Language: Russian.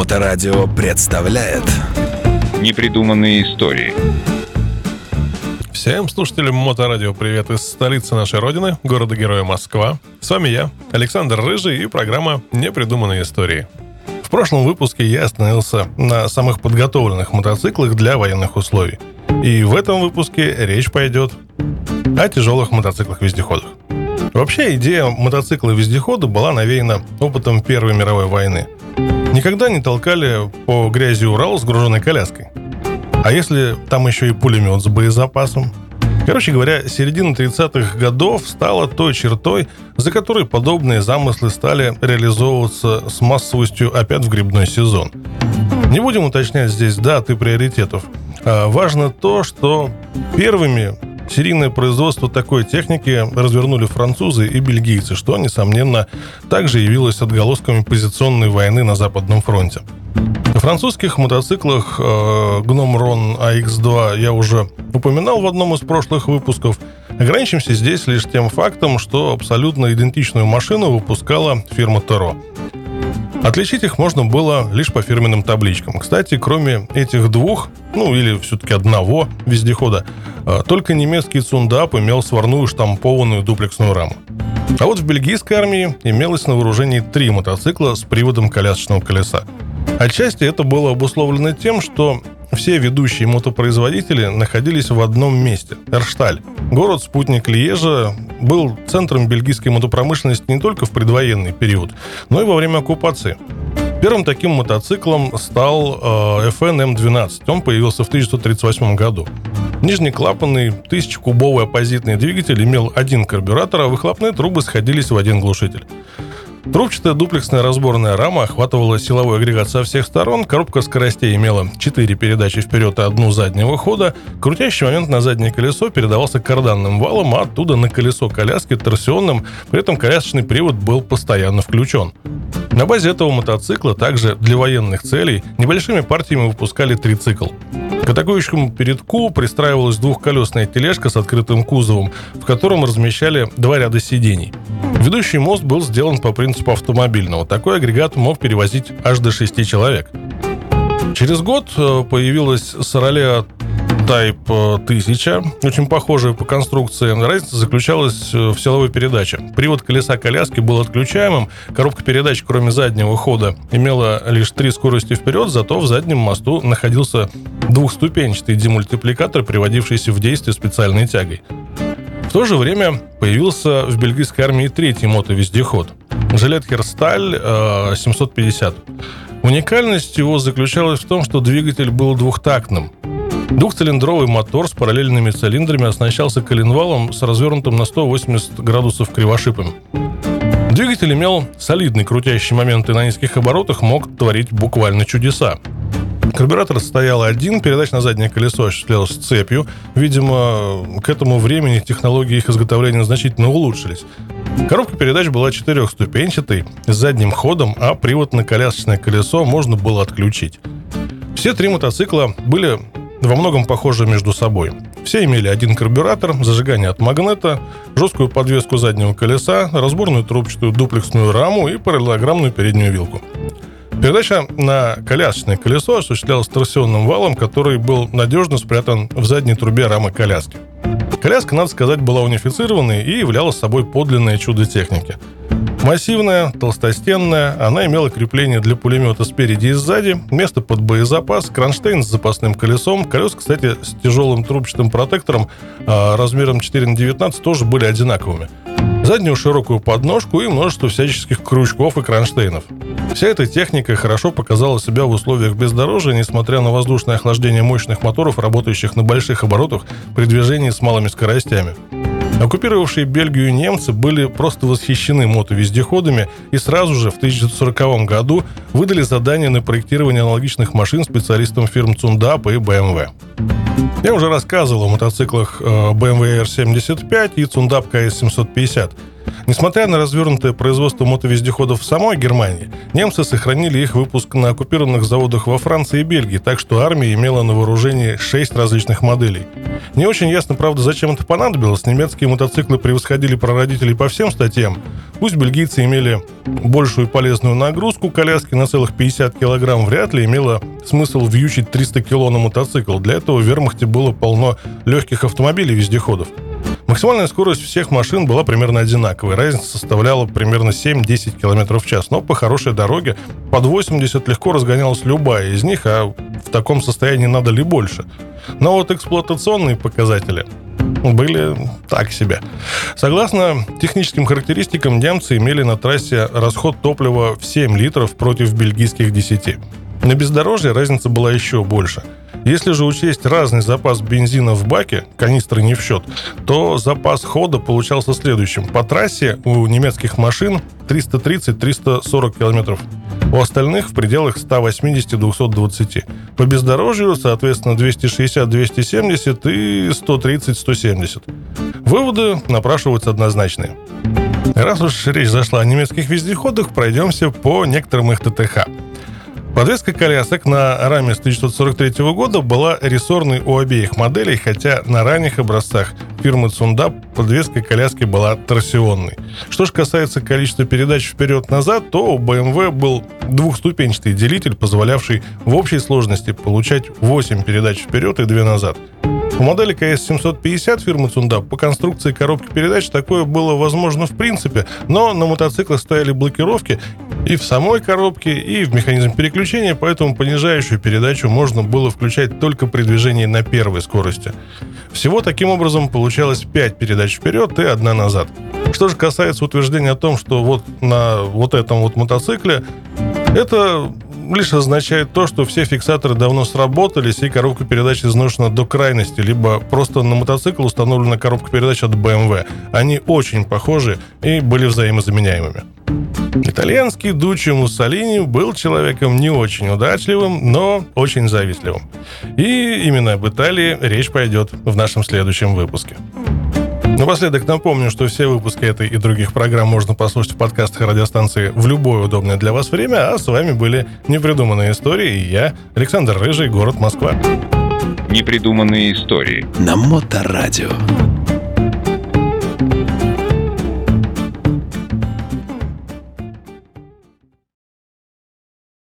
Моторадио представляет Непридуманные истории Всем слушателям Моторадио привет из столицы нашей родины, города-героя Москва. С вами я, Александр Рыжий и программа «Непридуманные истории». В прошлом выпуске я остановился на самых подготовленных мотоциклах для военных условий. И в этом выпуске речь пойдет о тяжелых мотоциклах-вездеходах. Вообще идея мотоцикла-вездехода была навеяна опытом Первой мировой войны. Никогда не толкали по грязи Урал с груженной коляской. А если там еще и пулемет с боезапасом? Короче говоря, середина 30-х годов стала той чертой, за которой подобные замыслы стали реализовываться с массовостью опять в грибной сезон. Не будем уточнять здесь даты приоритетов. А важно то, что первыми Серийное производство такой техники развернули французы и бельгийцы, что, несомненно, также явилось отголосками позиционной войны на Западном фронте. На французских мотоциклах э, Гном Рон AX2 я уже упоминал в одном из прошлых выпусков. Ограничимся здесь лишь тем фактом, что абсолютно идентичную машину выпускала фирма Теро. Отличить их можно было лишь по фирменным табличкам. Кстати, кроме этих двух, ну или все-таки одного вездехода, э, только немецкий Цундап имел сварную штампованную дуплексную раму. А вот в бельгийской армии имелось на вооружении три мотоцикла с приводом колясочного колеса. Отчасти это было обусловлено тем, что все ведущие мотопроизводители находились в одном месте – Эршталь. Город-спутник Лиежа был центром бельгийской мотопромышленности не только в предвоенный период, но и во время оккупации. Первым таким мотоциклом стал э, FN M12. Он появился в 1938 году. Нижнеклапанный 1000-кубовый оппозитный двигатель имел один карбюратор, а выхлопные трубы сходились в один глушитель. Трубчатая дуплексная разборная рама охватывала силовой агрегат со всех сторон, коробка скоростей имела 4 передачи вперед и одну заднего хода, крутящий момент на заднее колесо передавался карданным валом, а оттуда на колесо коляски торсионным, при этом колясочный привод был постоянно включен. На базе этого мотоцикла также для военных целей небольшими партиями выпускали трицикл. К атакующему передку пристраивалась двухколесная тележка с открытым кузовом, в котором размещали два ряда сидений. Ведущий мост был сделан по принципу автомобильного. Такой агрегат мог перевозить аж до 6 человек. Через год э, появилась Сороле Type 1000, очень похожая по конструкции. Разница заключалась э, в силовой передаче. Привод колеса коляски был отключаемым, коробка передач, кроме заднего хода, имела лишь три скорости вперед, зато в заднем мосту находился двухступенчатый демультипликатор, приводившийся в действие специальной тягой. В то же время появился в бельгийской армии третий мотовездеход – Жилет Херсталь 750. Уникальность его заключалась в том, что двигатель был двухтактным. Двухцилиндровый мотор с параллельными цилиндрами оснащался коленвалом с развернутым на 180 градусов кривошипами. Двигатель имел солидный крутящий момент и на низких оборотах мог творить буквально чудеса. Карбюратор стоял один, передач на заднее колесо осуществлялась цепью. Видимо, к этому времени технологии их изготовления значительно улучшились. Коробка передач была четырехступенчатой, с задним ходом, а привод на колясочное колесо можно было отключить. Все три мотоцикла были во многом похожи между собой. Все имели один карбюратор, зажигание от магнета, жесткую подвеску заднего колеса, разборную трубчатую дуплексную раму и параллелограммную переднюю вилку. Передача на колясочное колесо осуществлялась торсионным валом, который был надежно спрятан в задней трубе рамы коляски. Коляска, надо сказать, была унифицированной и являла собой подлинное чудо техники. Массивная, толстостенная, она имела крепление для пулемета спереди и сзади, место под боезапас, кронштейн с запасным колесом. Колеса, кстати, с тяжелым трубчатым протектором а, размером 4 на 19 тоже были одинаковыми заднюю широкую подножку и множество всяческих крючков и кронштейнов. Вся эта техника хорошо показала себя в условиях бездорожья, несмотря на воздушное охлаждение мощных моторов, работающих на больших оборотах при движении с малыми скоростями. Оккупировавшие Бельгию немцы были просто восхищены мотовездеходами и сразу же в 1940 году выдали задание на проектирование аналогичных машин специалистам фирм Цундап и BMW. Я уже рассказывал о мотоциклах BMW R75 и Цундап KS750. Несмотря на развернутое производство мотовездеходов в самой Германии, немцы сохранили их выпуск на оккупированных заводах во Франции и Бельгии, так что армия имела на вооружении 6 различных моделей. Не очень ясно, правда, зачем это понадобилось. Немецкие мотоциклы превосходили прародителей по всем статьям. Пусть бельгийцы имели большую полезную нагрузку, коляски на целых 50 килограмм вряд ли имело смысл вьючить 300 кило на мотоцикл. Для этого в вермахте было полно легких автомобилей-вездеходов. Максимальная скорость всех машин была примерно одинаковой. Разница составляла примерно 7-10 км в час. Но по хорошей дороге под 80 легко разгонялась любая из них, а в таком состоянии надо ли больше. Но вот эксплуатационные показатели были так себе. Согласно техническим характеристикам, немцы имели на трассе расход топлива в 7 литров против бельгийских 10. На бездорожье разница была еще больше – если же учесть разный запас бензина в баке, канистры не в счет, то запас хода получался следующим. По трассе у немецких машин 330-340 километров. У остальных в пределах 180-220. По бездорожью, соответственно, 260-270 и 130-170. Выводы напрашиваются однозначные. Раз уж речь зашла о немецких вездеходах, пройдемся по некоторым их ТТХ. Подвеска колясок на раме с 1943 года была рессорной у обеих моделей, хотя на ранних образцах фирмы Цунда подвеска коляски была торсионной. Что же касается количества передач вперед-назад, то у BMW был двухступенчатый делитель, позволявший в общей сложности получать 8 передач вперед и 2 назад. У модели КС-750 фирмы Цунда по конструкции коробки передач такое было возможно в принципе, но на мотоциклах стояли блокировки, и в самой коробке, и в механизм переключения, поэтому понижающую передачу можно было включать только при движении на первой скорости. Всего таким образом получалось 5 передач вперед и одна назад. Что же касается утверждения о том, что вот на вот этом вот мотоцикле, это лишь означает то, что все фиксаторы давно сработались, и коробка передач изношена до крайности, либо просто на мотоцикл установлена коробка передач от BMW. Они очень похожи и были взаимозаменяемыми. Итальянский Дуччи Муссолини был человеком не очень удачливым, но очень завистливым. И именно об Италии речь пойдет в нашем следующем выпуске. Напоследок напомню, что все выпуски этой и других программ можно послушать в подкастах радиостанции в любое удобное для вас время, а с вами были «Непридуманные истории» и я, Александр Рыжий, город Москва. Непридуманные истории. На Моторадио.